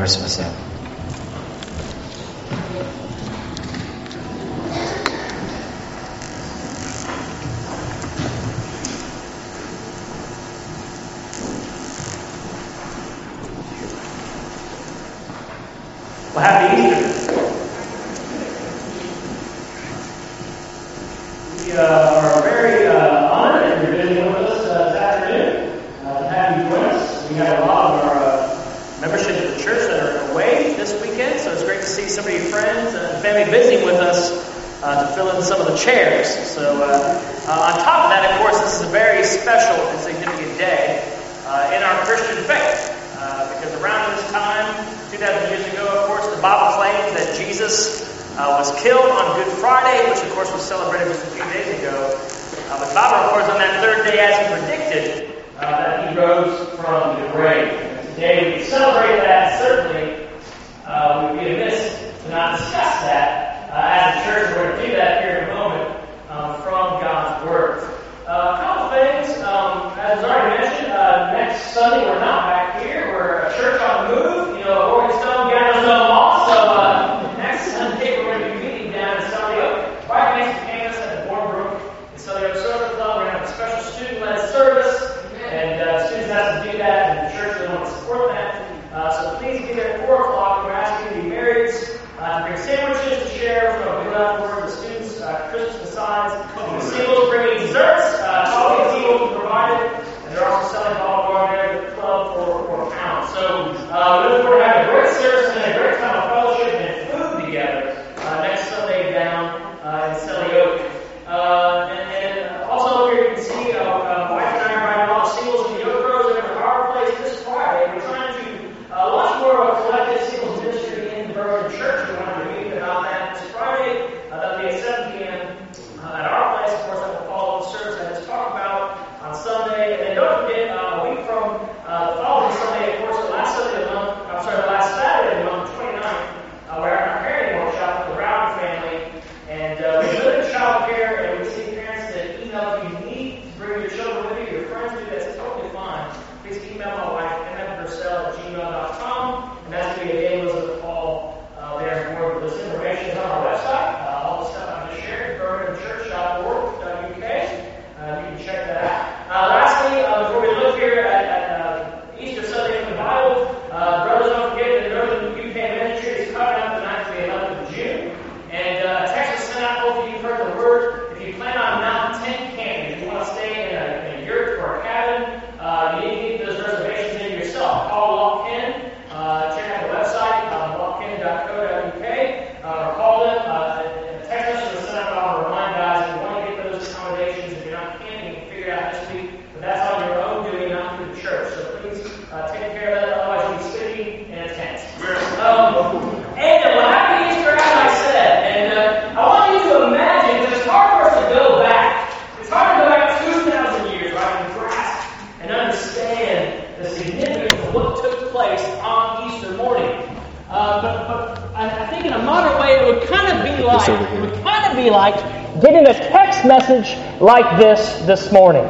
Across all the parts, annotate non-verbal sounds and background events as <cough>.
Christmas. Eve. Like this this morning.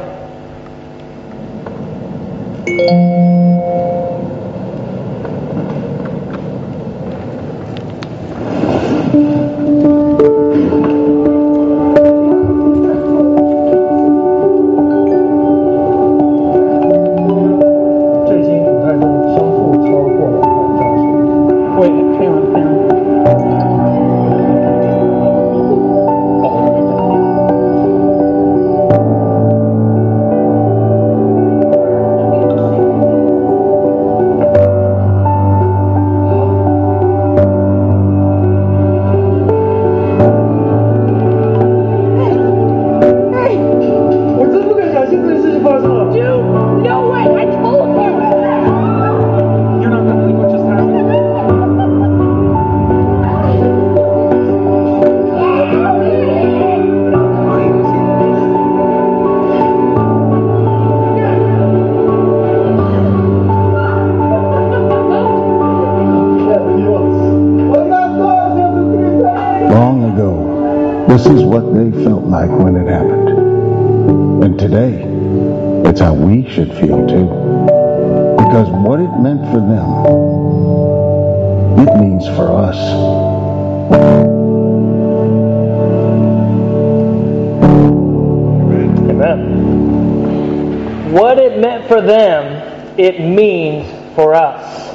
It means for us.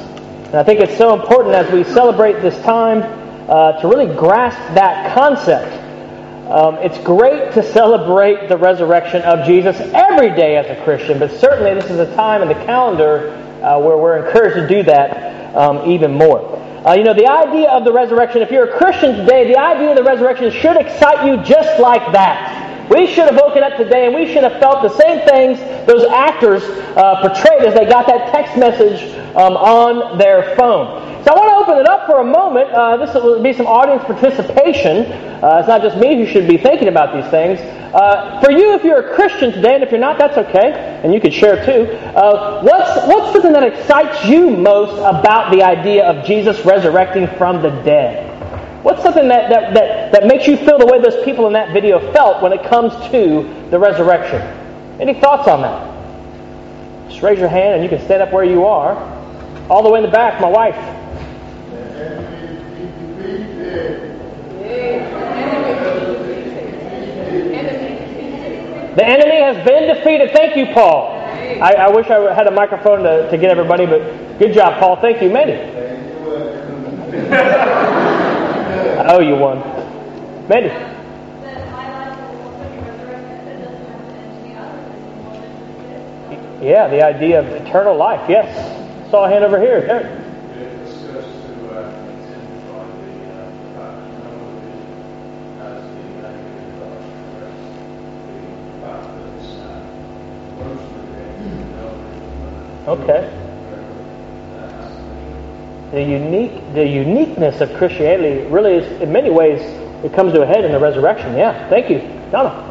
And I think it's so important as we celebrate this time uh, to really grasp that concept. Um, it's great to celebrate the resurrection of Jesus every day as a Christian, but certainly this is a time in the calendar uh, where we're encouraged to do that um, even more. Uh, you know, the idea of the resurrection, if you're a Christian today, the idea of the resurrection should excite you just like that. We should have woken up today and we should have felt the same things those actors uh, portrayed as they got that text message um, on their phone. So I want to open it up for a moment. Uh, this will be some audience participation. Uh, it's not just me who should be thinking about these things. Uh, for you, if you're a Christian today, and if you're not, that's okay, and you can share too. Uh, what's what's something that excites you most about the idea of Jesus resurrecting from the dead? What's something that, that, that, that makes you feel the way those people in that video felt when it comes to the resurrection? Any thoughts on that? Just raise your hand and you can stand up where you are. All the way in the back, my wife. The enemy has been defeated. Thank you, Paul. I, I wish I had a microphone to, to get everybody, but good job, Paul. Thank you. Mandy. <laughs> I owe you one. Mandy. Yeah, the idea of eternal life. Yes. Saw a hand over here. There. Okay. The unique, the uniqueness of Christianity really is, in many ways, it comes to a head in the resurrection. Yeah. Thank you, Donna.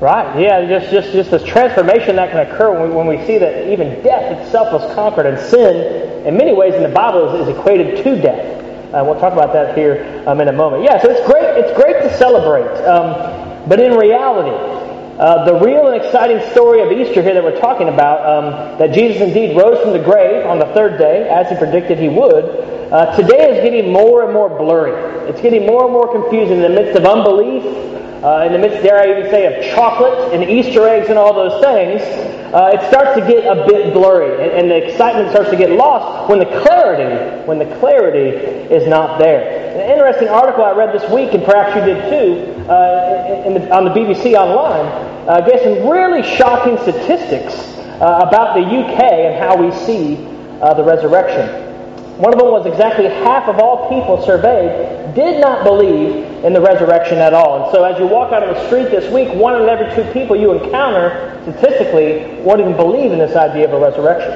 Right. Yeah. Just, just, just this transformation that can occur when we, when we see that even death itself was conquered, and sin, in many ways, in the Bible, is, is equated to death. Uh, we'll talk about that here um, in a moment. Yeah. So it's great. It's great to celebrate, um, but in reality, uh, the real and exciting story of Easter here that we're talking about, um, that Jesus indeed rose from the grave on the third day, as he predicted he would, uh, today is getting more and more blurry. It's getting more and more confusing in the midst of unbelief, uh, in the midst, dare I even say, of chocolate and Easter eggs and all those things. Uh, it starts to get a bit blurry, and, and, the excitement starts to get lost when the clarity, when the clarity is not there. An interesting article I read this week, and perhaps you did too, uh, the, on the BBC Online, uh, gave some really shocking statistics uh, about the UK and how we see uh, the resurrection. One of them was exactly half of all people surveyed did not believe in the resurrection at all. And so as you walk out on the street this week, one in every two people you encounter statistically won't even believe in this idea of a resurrection.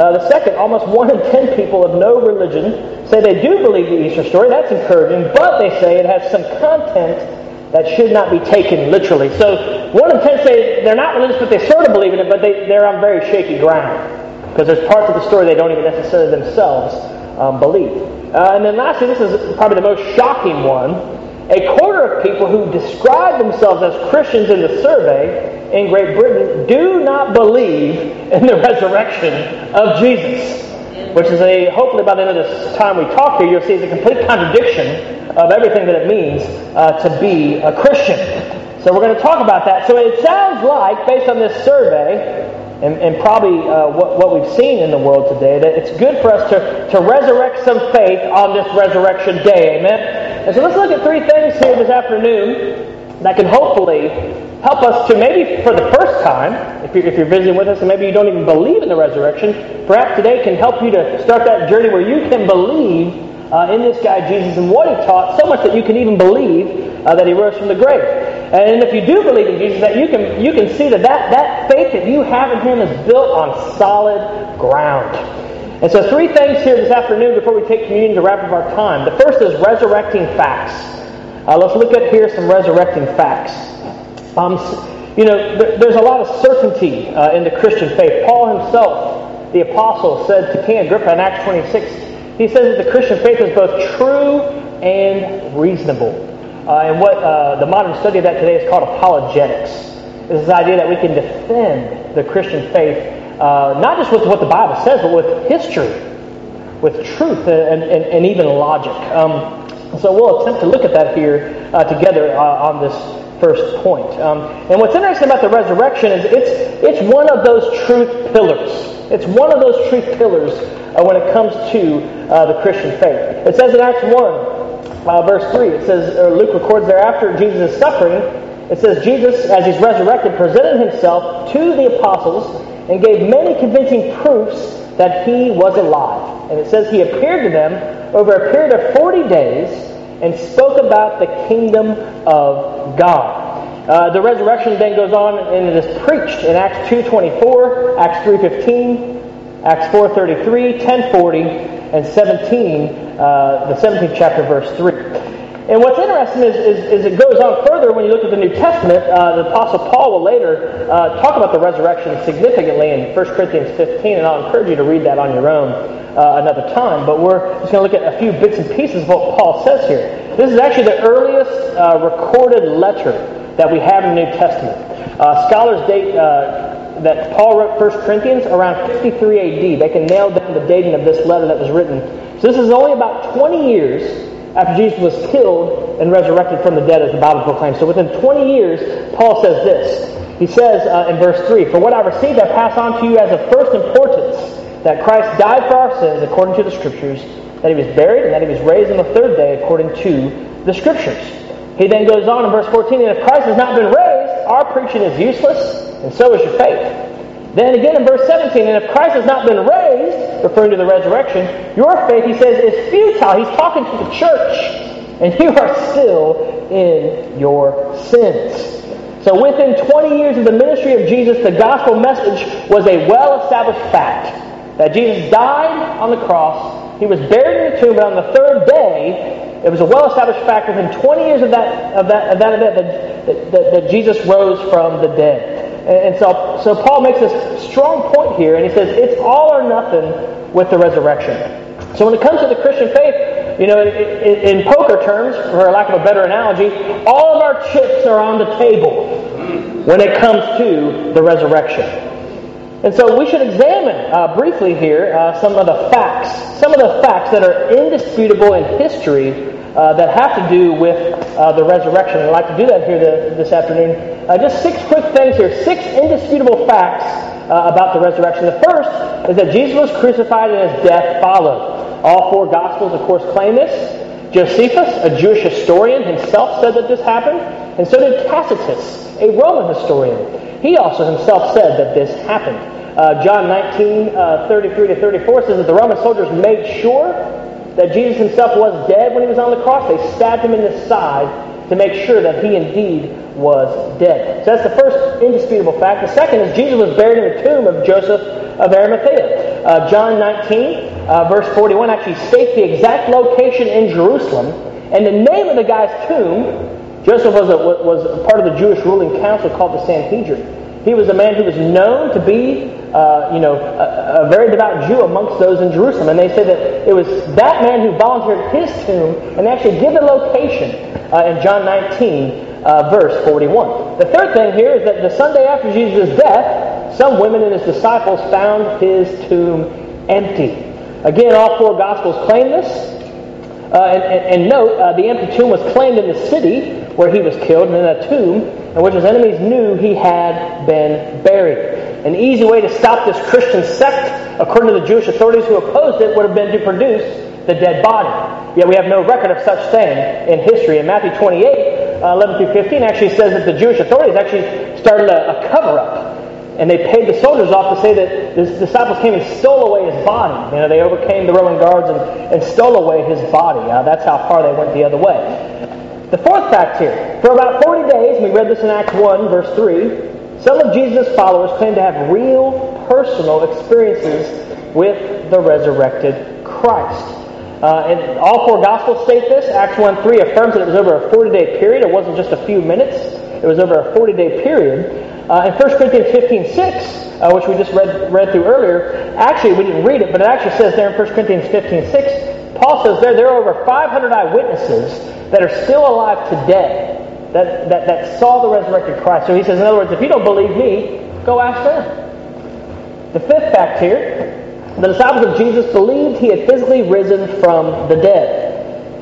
Uh, the second, almost one in ten people of no religion say they do believe the Easter story. That's encouraging, but they say it has some content that should not be taken literally. So one in ten say they're not religious, but they sort of believe in it, but they, they're on very shaky ground because there's parts of the story they don't even necessarily themselves um, believe. Uh, and then lastly, this is probably the most shocking one. A quarter of people who describe themselves as Christians in the survey in Great Britain do not believe in the <laughs> resurrection of Jesus. Which is a, hopefully by the end of this time we talk here, you'll see it's a complete contradiction of everything that it means uh, to be a Christian. So we're going to talk about that. So it sounds like, based on this survey, and, and probably uh, what, what we've seen in the world today, that it's good for us to, to resurrect some faith on this resurrection day. Amen? And so let's look at three things here this afternoon that can hopefully help us to maybe for the first time, if you're, if you're visiting with us and maybe you don't even believe in the resurrection, perhaps today can help you to start that journey where you can believe uh, in this guy Jesus and what he taught so much that you can even believe uh, that he rose from the grave. And if you do believe in Jesus, that you can you can see that, that that faith that you have in him is built on solid ground. And so three things here this afternoon before we take communion to wrap up our time. The first is resurrecting facts. Uh, let's look at here some resurrecting facts. Um, you know, there's a lot of certainty uh, in the Christian faith. Paul himself, the apostle, said to King Agrippa in Acts 26, he says that the Christian faith is both true and reasonable. Uh, and what uh, the modern study of that today is called apologetics. is this idea that we can defend the Christian faith, uh, not just with what the Bible says, but with history, with truth, and, and, and even logic. Um, so we'll attempt to look at that here uh, together uh, on this first point. Um, and what's interesting about the resurrection is it's, it's one of those truth pillars. It's one of those truth pillars uh, when it comes to uh, the Christian faith. It says in Acts 1, uh, verse 3, it says, or Luke records thereafter Jesus' is suffering, it says, Jesus, as he's resurrected, presented himself to the apostles and gave many convincing proofs that he was alive. And it says he appeared to them over a period of 40 days and spoke about the kingdom of God. Uh, the resurrection then goes on and it is preached in Acts 2.24, Acts 3.15, Acts 4.33, 10.40, and 17, uh, the 17th chapter, verse 3. And what's interesting is, is, is, it goes on further when you look at the New Testament. Uh, the Apostle Paul will later uh, talk about the resurrection significantly in 1 Corinthians 15, and I'll encourage you to read that on your own uh, another time. But we're just going to look at a few bits and pieces of what Paul says here. This is actually the earliest uh, recorded letter that we have in the New Testament. Uh, scholars date uh, that Paul wrote 1 Corinthians around 53 AD. They can nail down the dating of this letter that was written. So this is only about 20 years after Jesus was killed and resurrected from the dead, as the Bible proclaims. So within 20 years, Paul says this. He says uh, in verse 3 For what I received, I pass on to you as of first importance that Christ died for our sins according to the Scriptures, that he was buried, and that he was raised on the third day according to the Scriptures. He then goes on in verse 14 And if Christ has not been raised, our preaching is useless, and so is your faith. Then again in verse 17, and if Christ has not been raised, referring to the resurrection, your faith, he says, is futile. He's talking to the church, and you are still in your sins. So within 20 years of the ministry of Jesus, the gospel message was a well-established fact that Jesus died on the cross, he was buried in the tomb, but on the third day, it was a well-established fact within 20 years of that, of that, of that event that, that, that Jesus rose from the dead. And so, so Paul makes this strong point here, and he says it's all or nothing with the resurrection. So when it comes to the Christian faith, you know, in, in, poker terms, for lack of a better analogy, all of our chips are on the table when it comes to the resurrection. And so we should examine uh, briefly here uh, some of the facts, some of the facts that are indisputable in history uh, that have to do with uh, the resurrection. I'd like to do that here the, this afternoon. Uh, just six quick things here, six indisputable facts uh, about the resurrection. The first is that Jesus was crucified and his death followed. All four Gospels, of course, claim this. Josephus, a Jewish historian, himself said that this happened, and so did Tacitus, a Roman historian. He also himself said that this happened. Uh, John 19, uh, 33 to 34 says that the Roman soldiers made sure that Jesus himself was dead when he was on the cross. They stabbed him in the side to make sure that he indeed was dead. So that's the first indisputable fact. The second is Jesus was buried in the tomb of Joseph of Arimathea. Uh, John 19, uh, verse 41, actually states the exact location in Jerusalem. And the name of the guy's tomb, Joseph was a, was a part of the Jewish ruling council called the Sanhedrin. He was a man who was known to be, uh, you know, a, a, very devout Jew amongst those in Jerusalem. And they say that it was that man who volunteered his tomb and actually give the location uh, in John 19, uh, verse 41. The third thing here is that the Sunday after Jesus' death, some women and his disciples found his tomb empty. Again, all four Gospels claim this. Uh, and, and, and, note, uh, the empty tomb was claimed in the city where he was killed, and in a tomb in which his enemies knew he had been buried. An easy way to stop this Christian sect, according to the Jewish authorities who opposed it, would have been to produce the dead body. Yet we have no record of such thing in history. In Matthew 28, uh, 11 through 15, actually says that the Jewish authorities actually started a, a cover up. And they paid the soldiers off to say that the disciples came and stole away his body. You know, they overcame the Roman guards and, and stole away his body. Uh, that's how far they went the other way. The fourth fact here for about 40 days, we read this in Acts 1, verse 3, some of Jesus' followers claimed to have real personal experiences with the resurrected Christ. Uh, and all four Gospels state this. Acts 1 3 affirms that it was over a 40 day period. It wasn't just a few minutes, it was over a 40 day period. Uh, in 1 Corinthians 15 6, uh, which we just read, read through earlier, actually, we didn't read it, but it actually says there in 1 Corinthians 15 6, Paul says there, there are over 500 eyewitnesses that are still alive today that, that, that saw the resurrected Christ. So he says, in other words, if you don't believe me, go ask them. The fifth fact here the disciples of Jesus believed he had physically risen from the dead.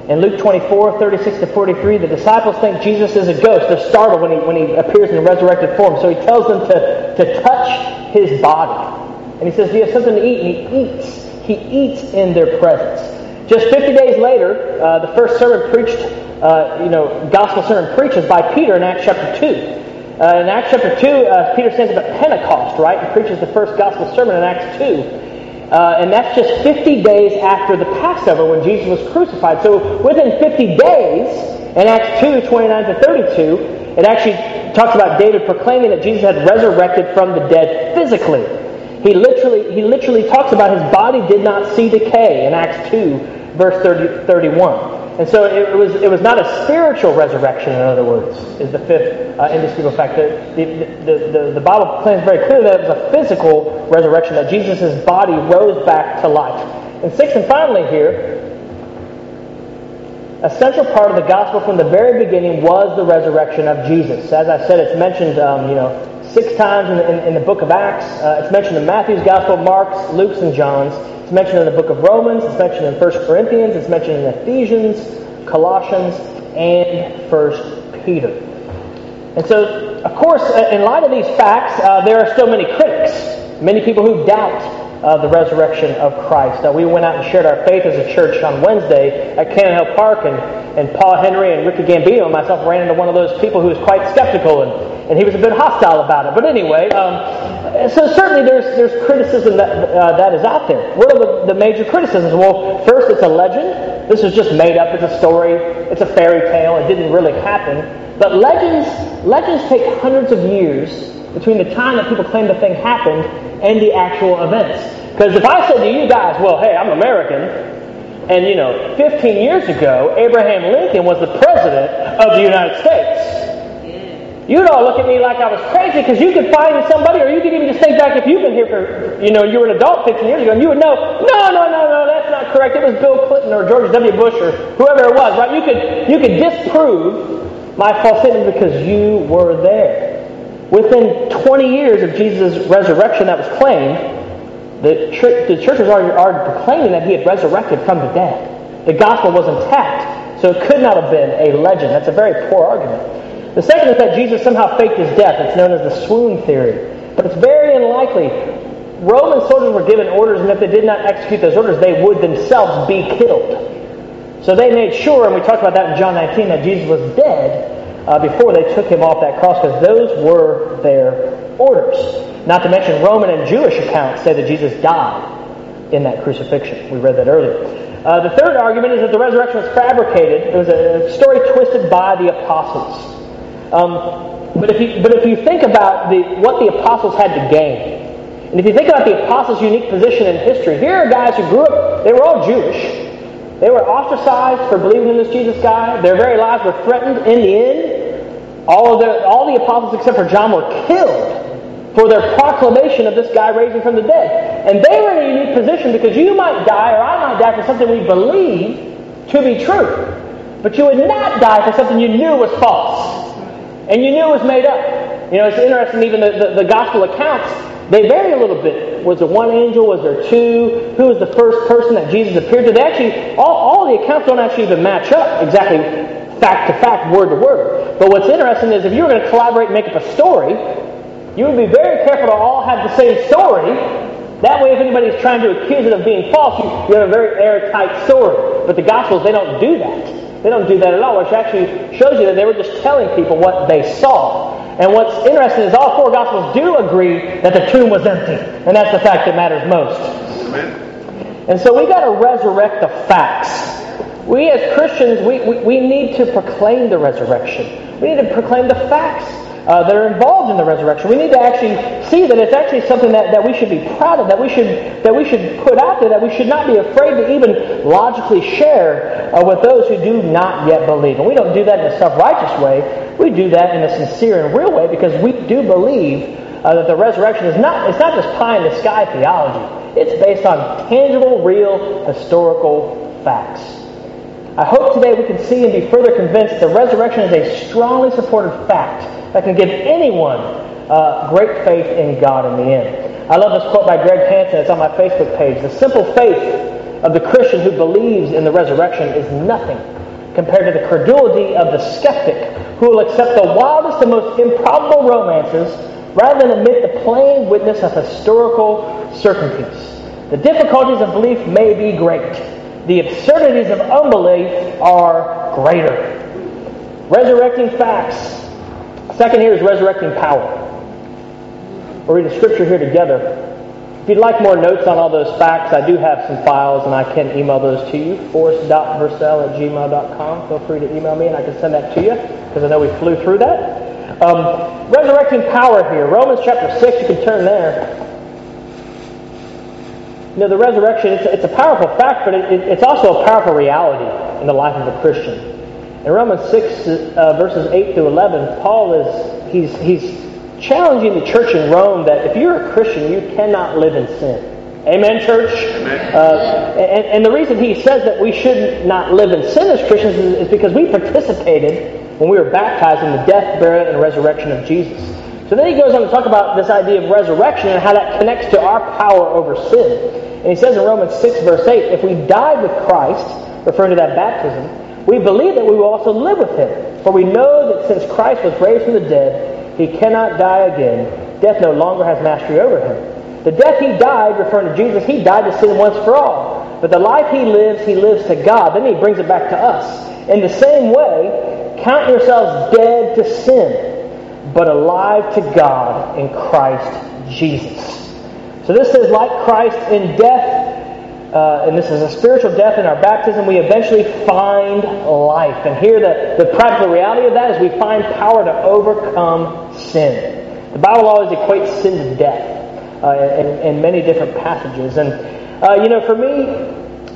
In Luke 24, 36 to 43, the disciples think Jesus is a ghost. They're startled when he, when he appears in resurrected form. So he tells them to, to touch his body. And he says, Do you have something to eat? And he eats. He eats in their presence. Just 50 days later, uh, the first sermon preached, uh, you know, gospel sermon preaches by Peter in Acts chapter 2. Uh, in Acts chapter 2, uh, Peter stands at Pentecost, right? He preaches the first gospel sermon in Acts 2. Uh, and that's just 50 days after the Passover when Jesus was crucified. So within 50 days, in Acts 2, 29 to 32, it actually talks about David proclaiming that Jesus had resurrected from the dead physically. He literally, he literally talks about his body did not see decay in Acts 2, verse 30, 31. And so it, was, it was not a spiritual resurrection, in other words, is the fifth uh, indisputable fact. The, the, the, the, Bible claims very clearly that it was a physical resurrection, that Jesus' body rose back to life. And sixth and finally here, a central part of the gospel from the very beginning was the resurrection of Jesus. As I said, it's mentioned, um, you know, six times in the, in, in the book of Acts. Uh, it's mentioned in Matthew's gospel, Mark's, Luke's, and John's. It's mentioned in the book of Romans, it's mentioned in 1 Corinthians, it's mentioned in Ephesians, Colossians, and 1 Peter. And so, of course, uh, in light of these facts, uh, there are still many critics, many people who doubt uh, the resurrection of Christ. Uh, we went out and shared our faith as a church on Wednesday at Cannon Hill Park, and, and Paul Henry and Ricky Gambino and myself ran into one of those people who was quite skeptical, and, and he was a bit hostile about it. But anyway, um, so certainly there's, there's criticism that, uh, that is out there. What are the, the major criticisms? Well, first, it's a legend. This is just made up. It's a story. It's a fairy tale. It didn't really happen. But legends, legends take hundreds of years between the time that people claim the thing happened and the actual events. Because if I said to you guys, well, hey, I'm American, and you know, 15 years ago, Abraham Lincoln was the president of the United States. You'd all look at me like I was crazy because you could find somebody, or you could even just think back if you've been here for, you know, you were an adult 15 years ago, and you would know, no, no, no, no, that's not correct. It was Bill Clinton or George W. Bush or whoever it was, right? You could, you could disprove my statement because you were there. Within 20 years of Jesus' resurrection that was claimed, the, church, the churches are, are proclaiming that he had resurrected from the dead. The gospel was intact, so it could not have been a legend. That's a very poor argument. The second is that Jesus somehow faked his death. It's known as the swoon theory. But it's very unlikely. Roman soldiers were given orders, and if they did not execute those orders, they would themselves be killed. So they made sure, and we talked about that in John 19, that Jesus was dead uh, before they took him off that cross, because those were their orders. Not to mention, Roman and Jewish accounts say that Jesus died in that crucifixion. We read that earlier. Uh, the third argument is that the resurrection was fabricated. It was a story twisted by the apostles. Um, but if you but if you think about the what the apostles had to gain, and if you think about the apostles' unique position in history, here are guys who grew up. They were all Jewish. They were ostracized for believing in this Jesus guy. Their very lives were threatened. In the end, all of the all the apostles except for John were killed for their proclamation of this guy raising from the dead. And they were in a unique position because you might die or I might die for something we believe to be true. But you would not die for something you knew was false. And you knew it was made up. You know, it's interesting, even the, the, the gospel accounts, they vary a little bit. Was there one angel? Was there two? Who was the first person that Jesus appeared to? They actually, all, all the accounts don't actually even match up exactly fact to fact, word to word. But what's interesting is if you were going to collaborate and make up a story, you would be very careful to all have the same story. That way, if anybody's trying to accuse it of being false, you, you have a very airtight story. But the Gospels, they don't do that. They don't do that at all, which actually shows you that they were just telling people what they saw. And what's interesting is all four Gospels do agree that the tomb was empty. And that's the fact that matters most. Amen. And so we got to resurrect the facts. We as Christians, we, we, we need to proclaim the resurrection. We need to proclaim the facts uh, that are involved in the resurrection. We need to actually see that it's actually something that, that we should be proud of, that we should that we should put out there, that we should not be afraid to even logically share uh, with those who do not yet believe. And we don't do that in a self-righteous way. We do that in a sincere and real way because we do believe uh, that the resurrection is not it's not just pie in the sky theology. It's based on tangible, real, historical facts. I hope today we can see and be further convinced that the resurrection is a strongly supported fact that can give anyone uh, great faith in God in the end. I love this quote by Greg Hansen. It's on my Facebook page. The simple faith of the Christian who believes in the resurrection is nothing compared to the credulity of the skeptic who will accept the wildest and most improbable romances rather than admit the plain witness of historical certainties. The difficulties of belief may be great. The absurdities of unbelief are greater. Resurrecting facts. Second here is resurrecting power. We'll read the scripture here together. If you'd like more notes on all those facts, I do have some files and I can email those to you. Forrest.versell at gmail.com. Feel free to email me and I can send that to you because I know we flew through that. Um, resurrecting power here. Romans chapter 6, you can turn there. You know, the resurrection, it's, it's a powerful fact, but it, it, it's also a powerful reality in the life of a Christian. In Romans 6, uh, verses 8 through 11, Paul is, he's, he's challenging the church in Rome that if you're a Christian, you cannot live in sin. Amen, church? Amen. Uh, and, and, the reason he says that we should not live in sin as Christians is, is because we participated when we were baptized in the death, burial, and resurrection of Jesus. So then he goes on to talk about this idea of resurrection and how that connects to our power over sin. And he says in Romans 6, verse 8, if we died with Christ, referring to that baptism, we believe that we will also live with him. For we know that since Christ was raised from the dead, he cannot die again. Death no longer has mastery over him. The death he died, referring to Jesus, he died to sin once for all. But the life he lives, he lives to God. Then he brings it back to us. In the same way, count yourselves dead to sin but alive to God in Christ Jesus. So this says, like Christ in death, uh, and this is a spiritual death in our baptism, we eventually find life. And here, the, the practical reality of that is we find power to overcome sin. The Bible always equates sin to death uh, in, in, many different passages. And, uh, you know, for me,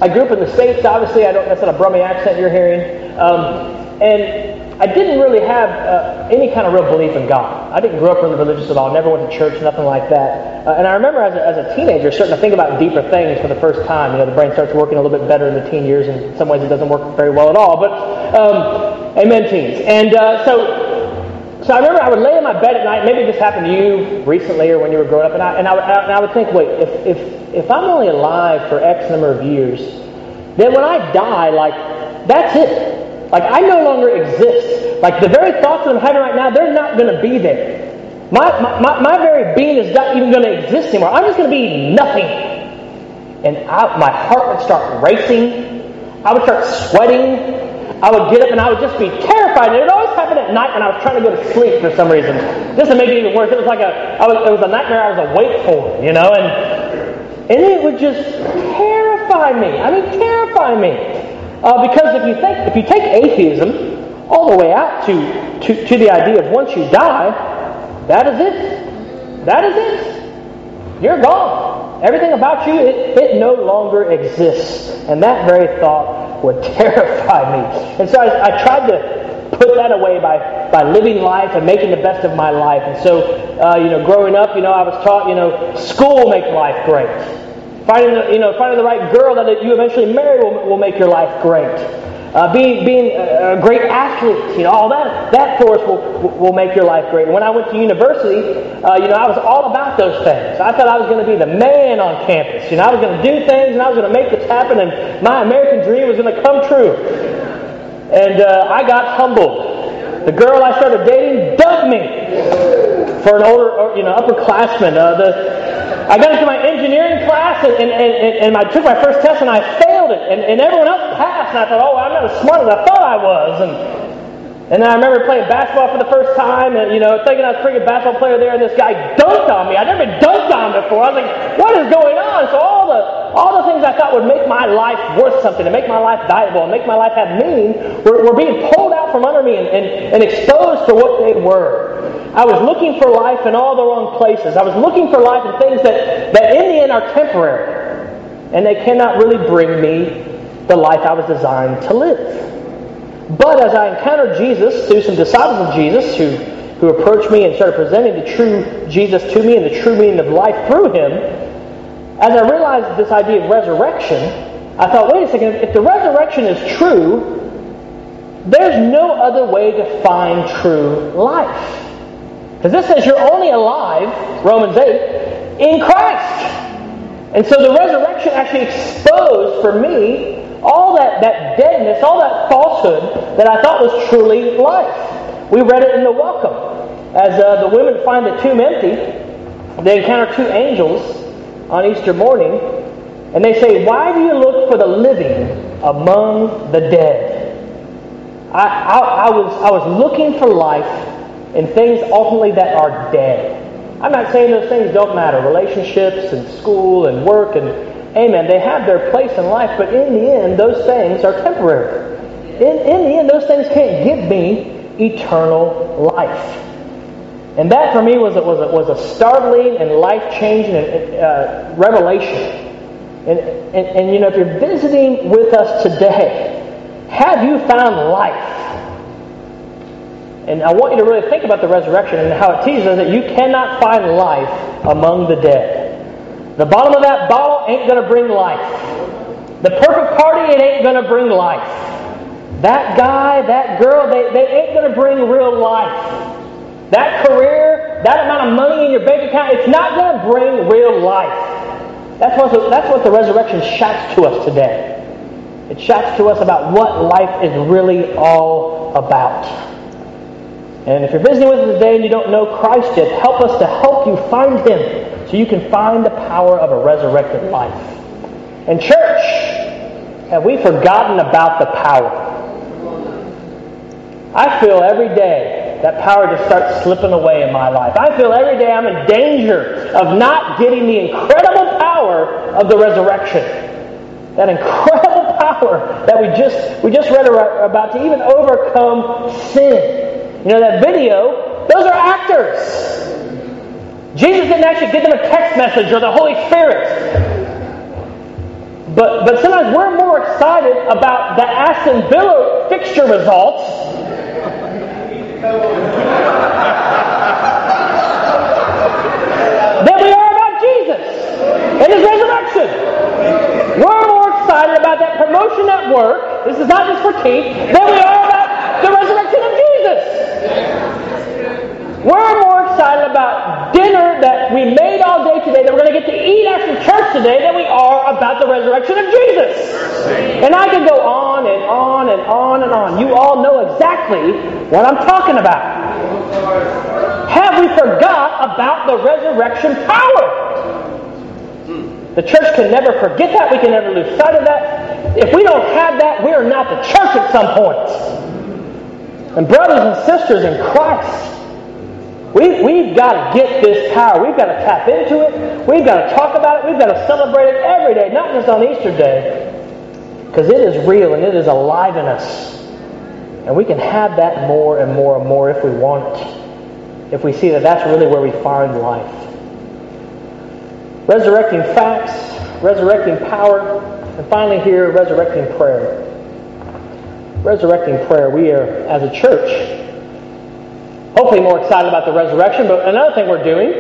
I grew up in the States. Obviously, I don't, that's not a Brummy accent you're hearing. Um, and I didn't really have uh, any kind of real belief in God. I didn't grow up really religious at all, never went to church, nothing like that. Uh, and I remember as a, as a teenager starting to think about deeper things for the first time. You know, the brain starts working a little bit better in the teen years, and in some ways it doesn't work very well at all. But, um, amen, teens. And uh, so, so I remember I would lay in my bed at night, maybe this happened to you recently or when you were growing up, and I, and I, and I would think, wait, if, if, if I'm only alive for X number of years, then when I die, like, that's it. Like, I no longer exist. Like, the very thoughts that I'm having right now, they're not going to be there. My, my, my very being is not even going to exist anymore. I'm just going to be nothing. And I, my heart would start racing. I would start sweating. I would get up and I would just be terrified. And it always happened at night when I was trying to go to sleep for some reason. This would make it even worse. It was like a, was, it was a nightmare I was awake for, you know, and, and it would just terrify me. I mean, terrify me. Uh, because if you think, if you take atheism all the way out to, to, to the idea of once you die, that is it. That is it. You're gone. Everything about you, it, it no longer exists. And that very thought would <laughs> terrify me. And so I, I tried to put that away by, by living life and making the best of my life. And so, uh, you know, growing up, you know, I was taught, you know, school makes life great. Finding the, you know, finding the right girl that you eventually marry will, will make your life great. Uh, being being a great athlete, you know, all that that force will will make your life great. When I went to university, uh, you know, I was all about those things. I thought I was going to be the man on campus. You know, I was going to do things and I was going to make this happen, and my American dream was going to come true. And uh, I got humbled. The girl I started dating dumped me for an older, you know, upperclassman. Uh, the I got into my engineering class and, and, and, and I took my first test and I failed it. And, and everyone else passed. And I thought, oh, I'm not as smart as I thought I was. And, and then I remember playing basketball for the first time and, you know, thinking I was a pretty good basketball player there. And this guy dunked on me. I'd never been dunked on before. I was like, what is going on? So all all the things I thought would make my life worth something, to make my life valuable, and make my life have meaning, were, were being pulled out from under me and, and, and exposed for what they were. I was looking for life in all the wrong places. I was looking for life in things that, that in the end are temporary. And they cannot really bring me the life I was designed to live. But as I encountered Jesus through some disciples of Jesus who, who approached me and started presenting the true Jesus to me and the true meaning of life through him, as I realized this idea of resurrection, I thought, wait a second, if the resurrection is true, there's no other way to find true life. Because this says you're only alive, Romans 8, in Christ. And so the resurrection actually exposed for me all that, that deadness, all that falsehood that I thought was truly life. We read it in the welcome. As uh, the women find the tomb empty, they encounter two angels on Easter morning, and they say, Why do you look for the living among the dead? I, I, I, was, I was looking for life in things ultimately that are dead. I'm not saying those things don't matter. Relationships and school and work and amen, they have their place in life, but in the end, those things are temporary. In, in the end, those things can't give me eternal life. And that for me was a, was was a startling and life changing uh, revelation. And, and, and you know, if you're visiting with us today, have you found life? And I want you to really think about the resurrection and how it teaches us that you cannot find life among the dead. The bottom of that bottle ain't going to bring life. The perfect party, it ain't going to bring life. That guy, that girl, they, they ain't going to bring real life. That career, that amount of money in your bank account, it's not going to bring real life. That's what, the, that's what the resurrection shouts to us today. It shouts to us about what life is really all about. And if you're visiting with us today and you don't know Christ yet, help us to help you find Him so you can find the power of a resurrected life. And, church, have we forgotten about the power? I feel every day that power just starts slipping away in my life. I feel every day I'm in danger of not getting the incredible power of the resurrection. That incredible <laughs> power that we just we just read about to even overcome sin. You know that video; those are actors. Jesus didn't actually give them a text message or the Holy Spirit. But, but sometimes we're more excited about the Aston Villa fixture results than we are about Jesus and His resurrection. We're more excited about that promotion at work, this is not just for Keith, than we are about the resurrection of Jesus. We're more excited about dinner that we made all day today that we're going to get to eat after church today than we are about resurrection of Jesus. And I can go on and on and on and on. You all know exactly what I'm talking about. Have we forgot about the resurrection power? The church can never forget that. We can never lose sight of that. If we don't have that, we are not the church at some point. And brothers and sisters in Christ, we, we've got to get this power. We've got to tap into it. We've got to talk about it. We've got to celebrate it every day, not just on Easter Day, because it is real and it is alive in us. And we can have that more and more and more if we want it. If we see that that's really where we find life resurrecting facts, resurrecting power, and finally here, resurrecting prayer. Resurrecting prayer. We are, as a church, hopefully more excited about the resurrection, but another thing we're doing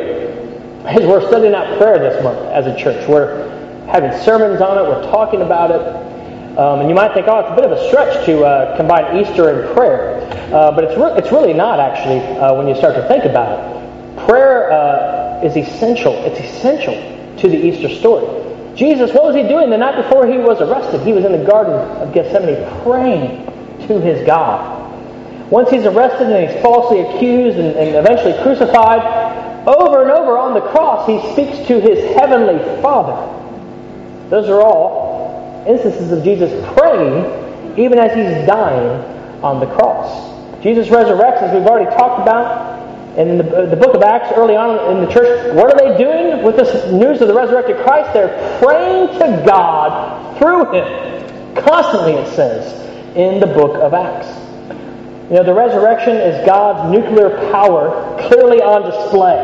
is we're studying out prayer this month as a church. We're having sermons on it, we're talking about it. Um, and you might think, oh, it's a bit of a stretch to uh, combine Easter and prayer. Uh, but it's, re- it's really not, actually, uh, when you start to think about it. Prayer uh, is essential. It's essential to the Easter story. Jesus, what was he doing the night before he was arrested? He was in the Garden of Gethsemane praying to his God. Once he's arrested and he's falsely accused and, and eventually crucified, over and over on the cross, he speaks to his heavenly Father. Those are all instances of Jesus praying even as he's dying on the cross. Jesus resurrects, as we've already talked about, in the, the, book of Acts, early on in the church, what are they doing with this news of the resurrected Christ? They're praying to God through Him. Constantly, it says in the book of Acts. You know, the resurrection is God's nuclear power clearly on display.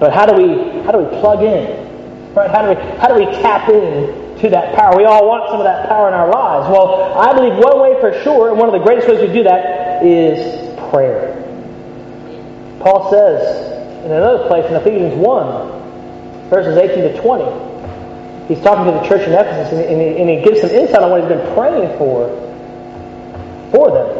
But how do we how do we plug in? Right? How do we how do we tap in to that power? We all want some of that power in our lives. Well, I believe one way for sure, and one of the greatest ways we do that is prayer. Paul says in another place in Ephesians 1, verses 18 to 20, he's talking to the church in Ephesus, and, he gives some insight on what he's been praying for for them.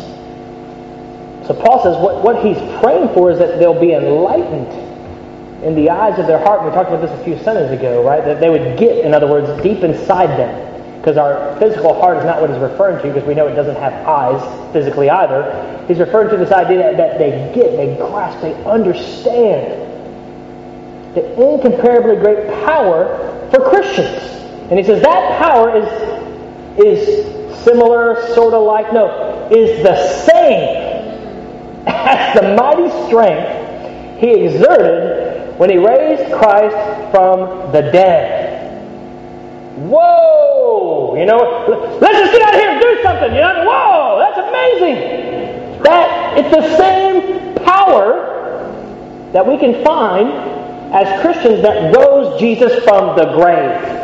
So Paul says what, what he's praying for is that they'll be enlightened in the eyes of their heart. We talked about this a few Sundays ago, right? That they would get, in other words, deep inside them because our physical heart is not what he's referring to, because we know it doesn't have eyes physically either. He's referring to this idea that, that they get, they grasp, they understand the incomparably great power for Christians. And he says that power is, is similar, sort of like, no, is the same as <laughs> the mighty strength he exerted when he raised Christ from the dead. Whoa! You know, let's just get out here and do something. You know, whoa, that's amazing. That it's the same power that we can find as Christians that rose Jesus from the grave.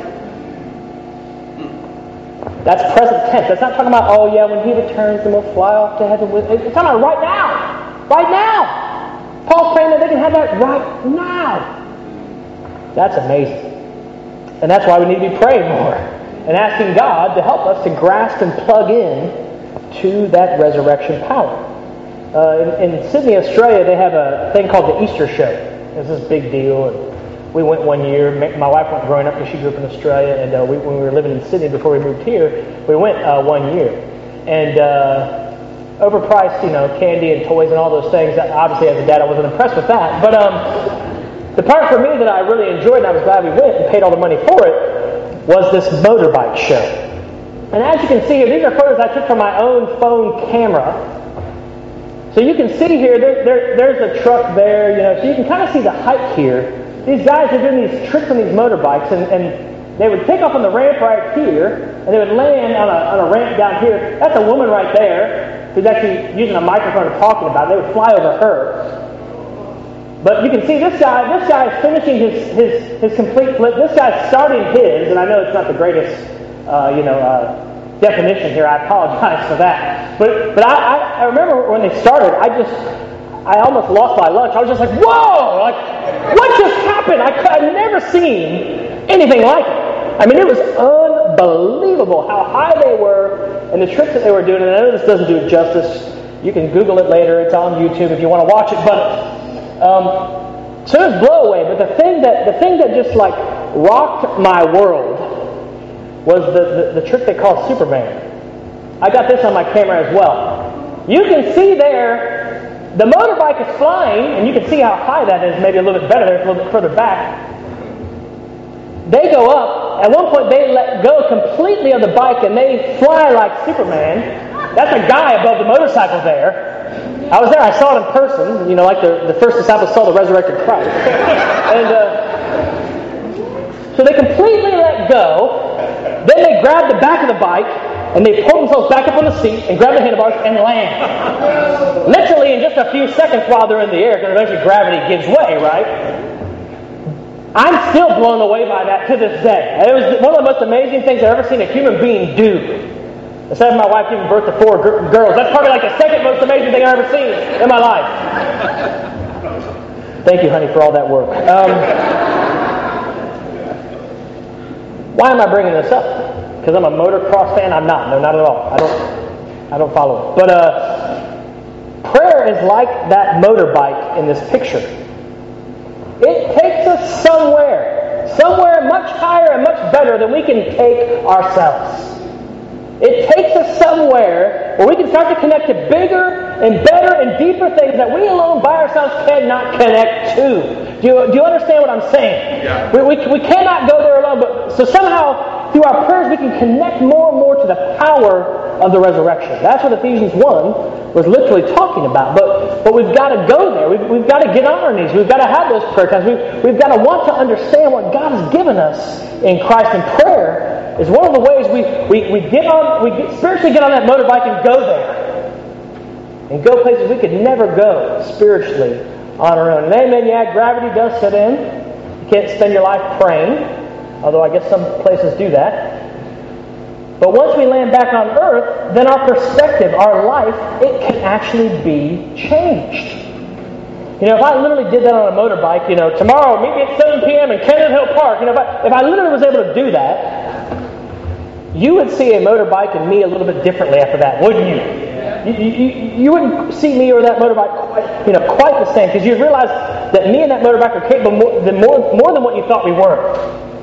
That's present tense. That's not talking about, oh yeah, when he returns, then we'll fly off to heaven with. It's talking about right now. Right now. Paul's praying that they can have that right now. That's amazing. And that's why we need to be praying more and asking God to help us to grasp and plug in to that resurrection power. Uh, in, in, Sydney, Australia, they have a thing called the Easter Show. It's this big deal. And we went one year. My wife went growing up because she grew up in Australia. And uh, we, when we were living in Sydney before we moved here, we went uh, one year. And uh, overpriced, you know, candy and toys and all those things. Obviously, as a dad, I wasn't impressed with that. But um, the part for me that I really enjoyed, and I was glad we went and paid all the money for it, was this motorbike show. And as you can see here, these are photos I took from my own phone camera. So you can see here, there, there, there's a truck there, you know, so you can kind of see the height here. These guys are doing these tricks on these motorbikes, and, and they would take off on the ramp right here, and they would land on a, on a ramp down here. That's a woman right there who's actually using a microphone and talking about it. They would fly over her. But you can see this guy, this guy is finishing his, his, his complete flip. This guy's starting his, and I know it's not the greatest, uh, you know, uh, definition here. I apologize for that. But, but I, I, remember when they started, I just, I almost lost my lunch. I was just like, whoa, like, what just happened? I, I've never seen anything like it. I mean, it was unbelievable how high they were and the trick that they were doing. And I know this doesn't do it justice. You can Google it later. It's on YouTube if you want to watch it. But um, so was blow away, but the thing that the thing that just like rocked my world was the, the, the trick they called Superman. I got this on my camera as well. You can see there the motorbike is flying, and you can see how high that is, maybe a little bit better there, a little bit further back. They go up. At one point, they let go completely of the bike and they fly like Superman. That's a guy above the motorcycle there. I was there. I saw it in person. You know, like the, the first disciples saw the resurrected Christ. <laughs> and uh, so they completely let go. Then they grab the back of the bike and they pull themselves back up on the seat and grab the handlebars and land. Literally in just a few seconds while they're in the air, because eventually gravity gives way, right? I'm still blown away by that to this day. It was one of the most amazing things I've ever seen a human being do. Instead of my wife giving birth to four g- girls, that's probably like the second most amazing thing I've ever seen in my life. Thank you, honey, for all that work. Um, why am I bringing this up? Because I'm a motocross fan? I'm not. No, not at all. I don't. I don't follow it. But uh, prayer is like that motorbike in this picture. It takes us somewhere, somewhere much higher and much better than we can take ourselves. It takes us somewhere where we can start to connect to bigger and better and deeper things that we alone by ourselves cannot connect to. Do you, do you understand what I'm saying? Yeah. We, we, we cannot go there alone, but so somehow through our prayers we can connect more and more to the power of the resurrection. That's what Ephesians 1 was literally talking about. But, but we've got to go there. We've, we've got to get on our knees. We've got to have those prayer times. We've, we've got to want to understand what God has given us in Christ in prayer is one of the ways we, we, we get on, we get, spiritually get on that motorbike and go there. And go places we could never go spiritually on our own. And amen, yeah, gravity does set in. You can't spend your life praying, although I guess some places do that. But once we land back on earth, then our perspective, our life, it can actually be changed. You know, if I literally did that on a motorbike, you know, tomorrow meet me at 7 p.m. in Cannon Hill Park, you know, if I, if I literally was able to do that, you would see a motorbike and me a little bit differently after that, wouldn't you? You, you, you wouldn't see me or that motorbike quite, you know, quite the same because you'd realize that me and that motorbike are capable more than, more, more than what you thought we were.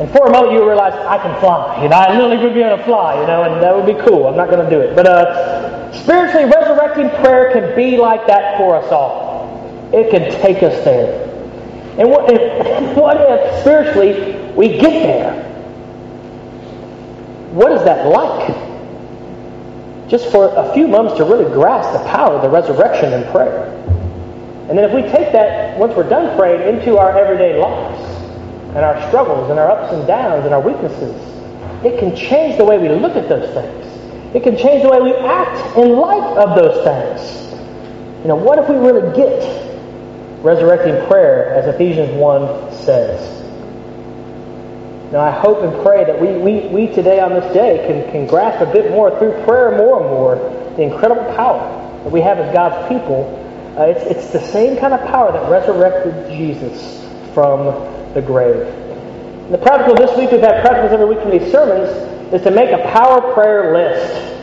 And for a moment, you realize I can fly. You know, I literally would be able to fly. You know, and that would be cool. I'm not going to do it, but uh, spiritually, resurrecting prayer can be like that for us all. It can take us there. And what if, <laughs> what if spiritually we get there? What is that like? Just for a few moments to really grasp the power of the resurrection in prayer. And then if we take that, once we're done praying, into our everyday lives, and our struggles and our ups and downs and our weaknesses. It can change the way we look at those things. It can change the way we act in light of those things. You know, what if we really get resurrecting prayer, as Ephesians 1 says? Now, I hope and pray that we, we, we today on this day can, can grasp a bit more through prayer more and more the incredible power that we have as God's people. Uh, it's, it's the same kind of power that resurrected Jesus from the grave. And the practical this week, we've had practicals every week from these sermons, is to make a power prayer list.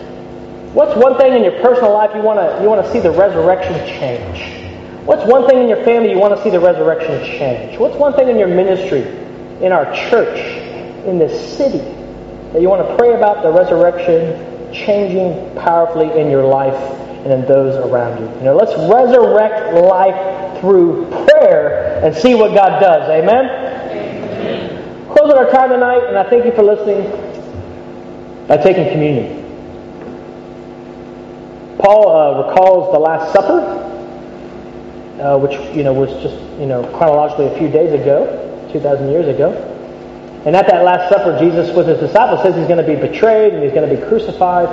What's one thing in your personal life you want to you want to see the resurrection change? What's one thing in your family you want to see the resurrection change? What's one thing in your ministry, in our church, in this city that you want to pray about the resurrection changing powerfully in your life and in those around you? You know, let's resurrect life through prayer and see what God does. Amen? Closing our time tonight, and I thank you for listening by taking communion. Paul uh, recalls the Last Supper, uh, which you know was just you know chronologically a few days ago, two thousand years ago. And at that Last Supper, Jesus with his disciples says he's going to be betrayed and he's going to be crucified.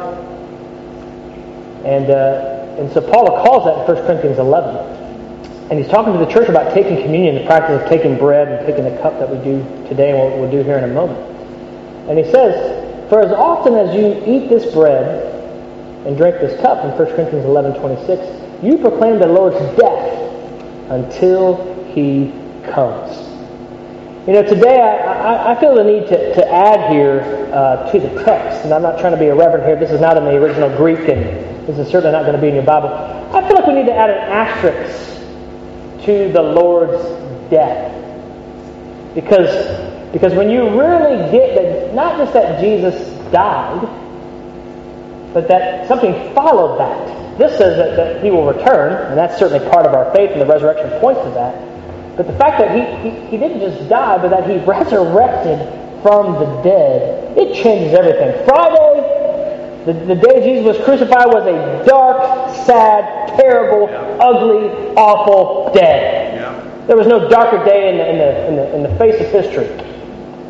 And uh, and so Paul recalls that in 1 Corinthians 11. And he's talking to the church about taking communion, the practice of taking bread and taking the cup that we do today and what we'll do here in a moment. And he says, For as often as you eat this bread and drink this cup, in 1 Corinthians 11 26, you proclaim the Lord's death until he comes. You know, today I, I, feel the need to, to add here uh, to the text, and I'm not trying to be irreverent here. This is not in the original Greek, and this is certainly not going to be in your Bible. I feel like we need to add an asterisk to the Lord's death. Because, because when you really get that, not just that Jesus died, but that something followed that. This says that, that he will return, and that's certainly part of our faith, and the resurrection points to that. But the fact that he, he, he didn't just die, but that he <laughs> resurrected from the dead, it changes everything. Friday, the, the day Jesus was crucified, was a dark, sad, terrible, yeah. ugly, awful day. Yeah. There was no darker day in the, in, the, in, the, in the face of history.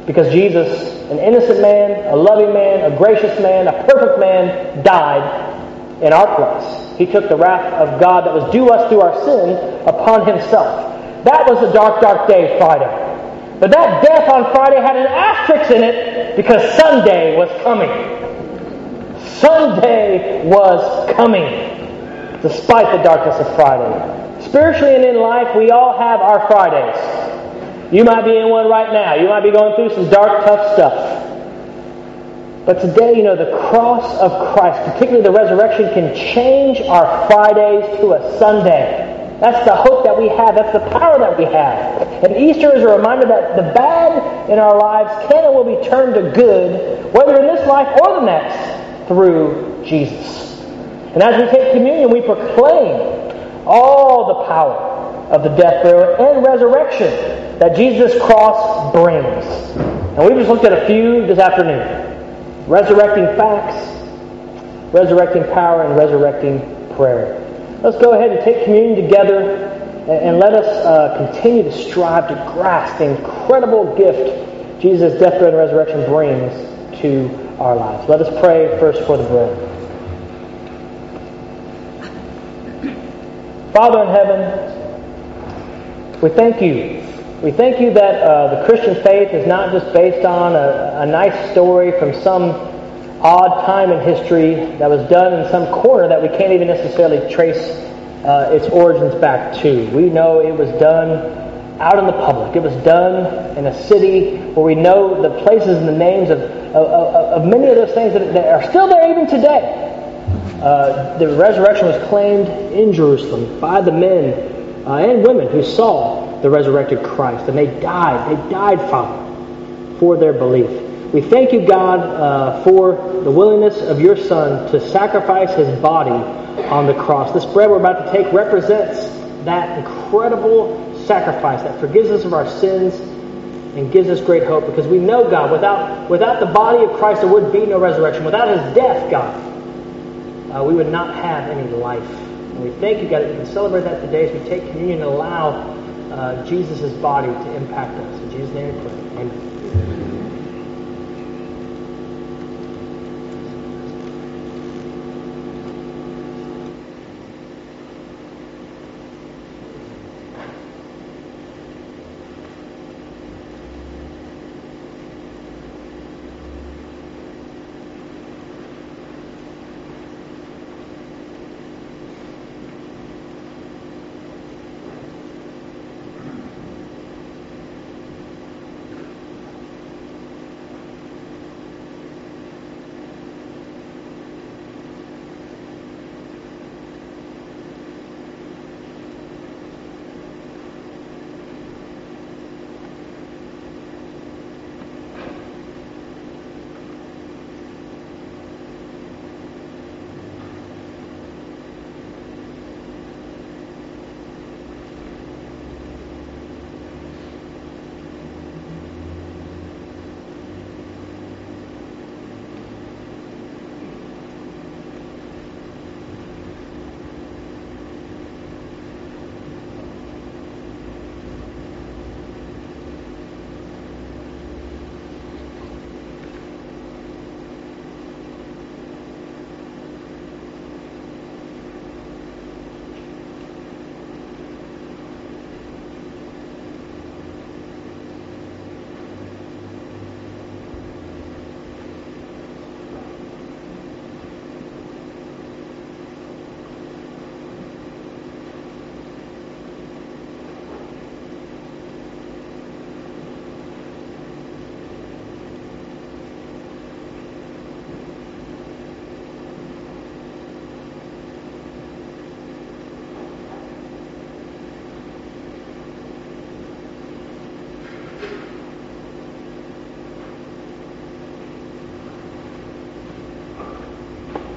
Because Jesus, an innocent man, a loving man, a gracious man, a perfect man, died in our place. He took the wrath of God that was due us through our sin upon himself. That was a dark, dark day, Friday. But that death on Friday had an asterisk in it because Sunday was coming. Sunday was coming, despite the darkness of Friday. Spiritually and in life, we all have our Fridays. You might be in one right now. You might be going through some dark, tough stuff. But today, you know, the cross of Christ, particularly the resurrection, can change our Fridays to a Sunday. That's the hope that we have. That's the power that we have. And Easter is a reminder that the bad in our lives can and will be turned to good, whether in this life or the next, through Jesus. And as we take communion, we proclaim all the power of the death, burial, and resurrection that Jesus' cross brings. And we just looked at a few this afternoon resurrecting facts, resurrecting power, and resurrecting prayer. Let's go ahead and take communion together and, let us uh, continue to strive to grasp the incredible gift Jesus' death, burial, and resurrection brings into our lives. Let us pray first for the bread. Father in heaven, we thank you. We thank you that uh, the Christian faith is not just based on a, a nice story from some odd time in history that was done in some corner that we can't even necessarily trace uh, its origins back to. We know it was done out in the public. It was done in a city where we know the places and the names of, of, of many of those things that, that are still there even today. Uh, the resurrection was claimed in Jerusalem by the men uh, and women who saw the resurrected Christ, and they died. They died, Father, for their belief. We thank you, God, uh, for the willingness of your Son to sacrifice his body on the cross. This bread we're about to take represents that incredible sacrifice that forgives us of our sins and gives us great hope because we know, God, without, without the body of Christ, there would be no resurrection. Without his death, God, uh, we would not have any life. And we thank you, God, that we can celebrate that today as we take communion and allow uh, Jesus' body to impact us. In Jesus' name we pray. Amen.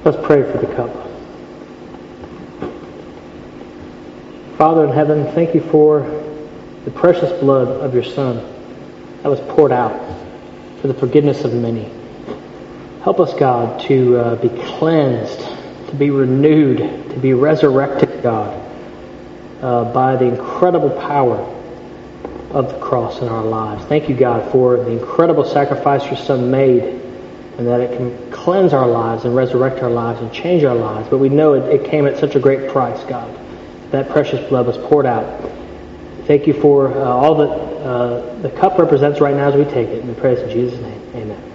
Let's pray for the cup. Father in heaven, thank you for the precious blood of your Son that was poured out for the forgiveness of many. Help us, God, to uh, be cleansed, to be renewed, to be resurrected, God, uh, by the incredible power of the cross in our lives. Thank you, God, for the incredible sacrifice your Son made and that it can cleanse our lives and resurrect our lives and change our lives. But we know it, it came at such a great price, God. That precious blood was poured out. Thank you for uh, all that uh, the cup represents right now as we take it. And we pray this in Jesus' name. Amen.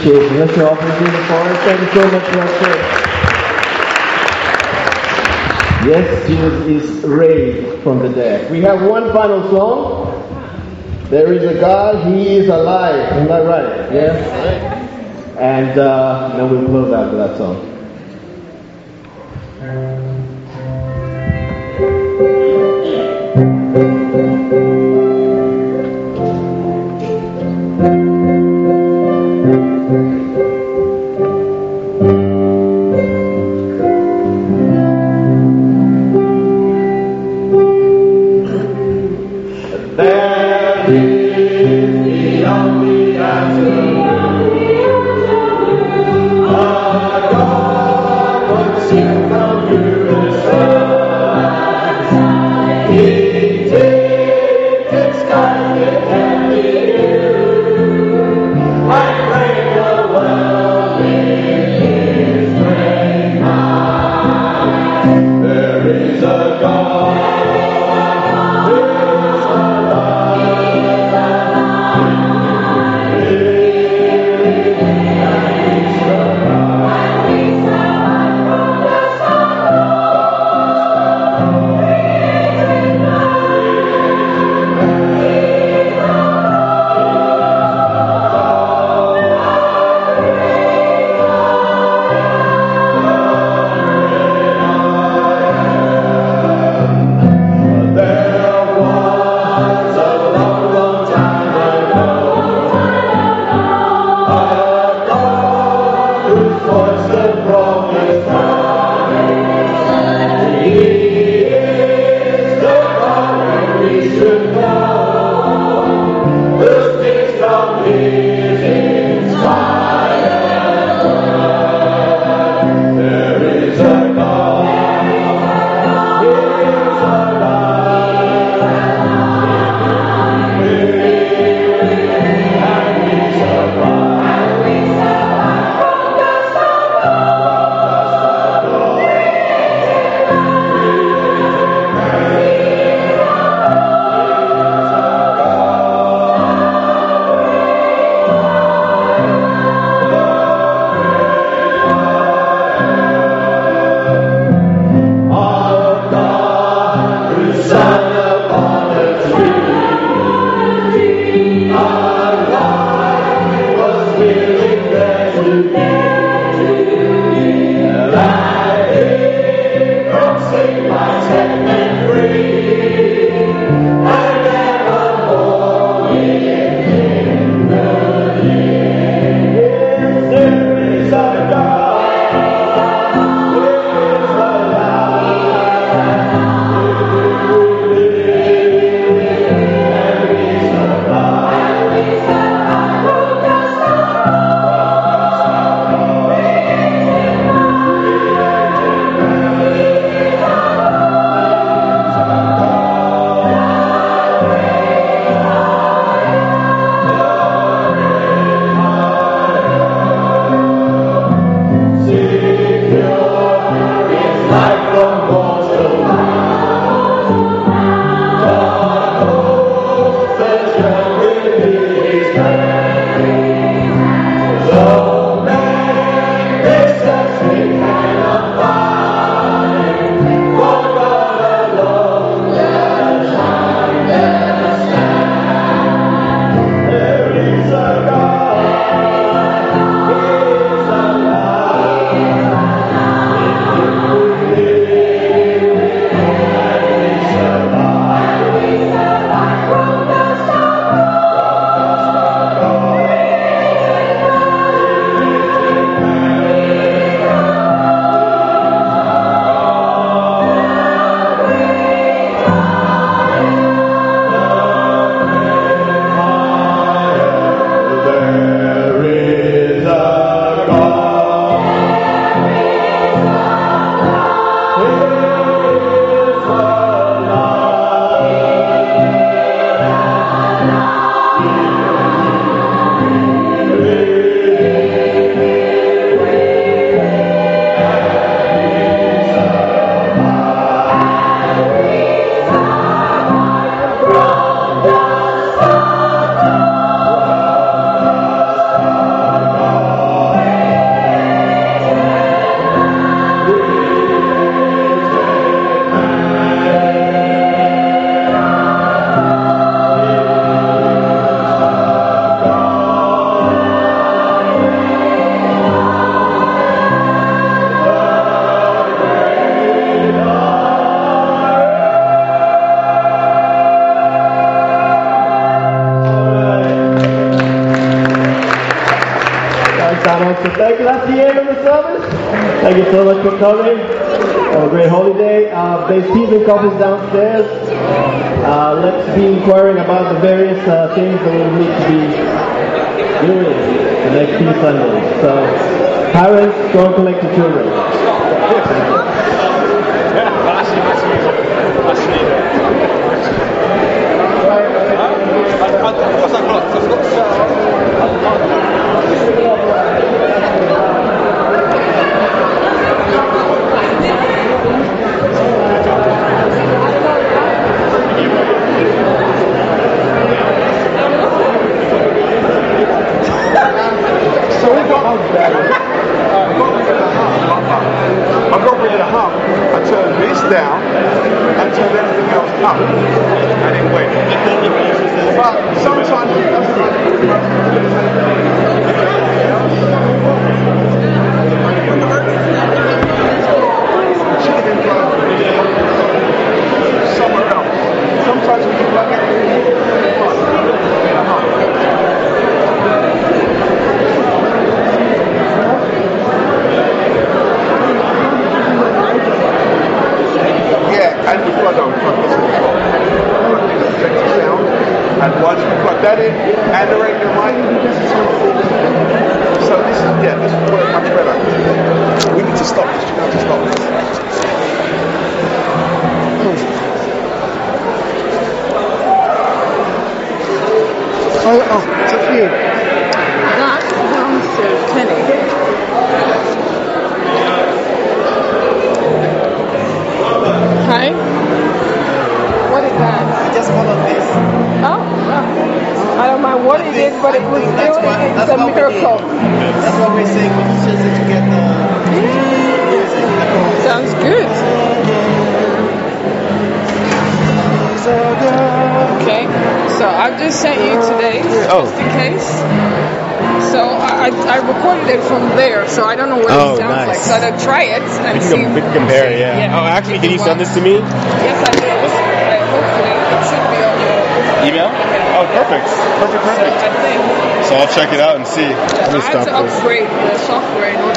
Uh, appreciation. Let's all give the Forrest. Thank you so much for Yes, Jesus is raised from the dead. We have one final song. There is a God, He is alive. Isn't that right? Yes? And uh, then we'll close after that song. couples downstairs. Uh, let's be inquiring about the various uh, things that will be agradecimento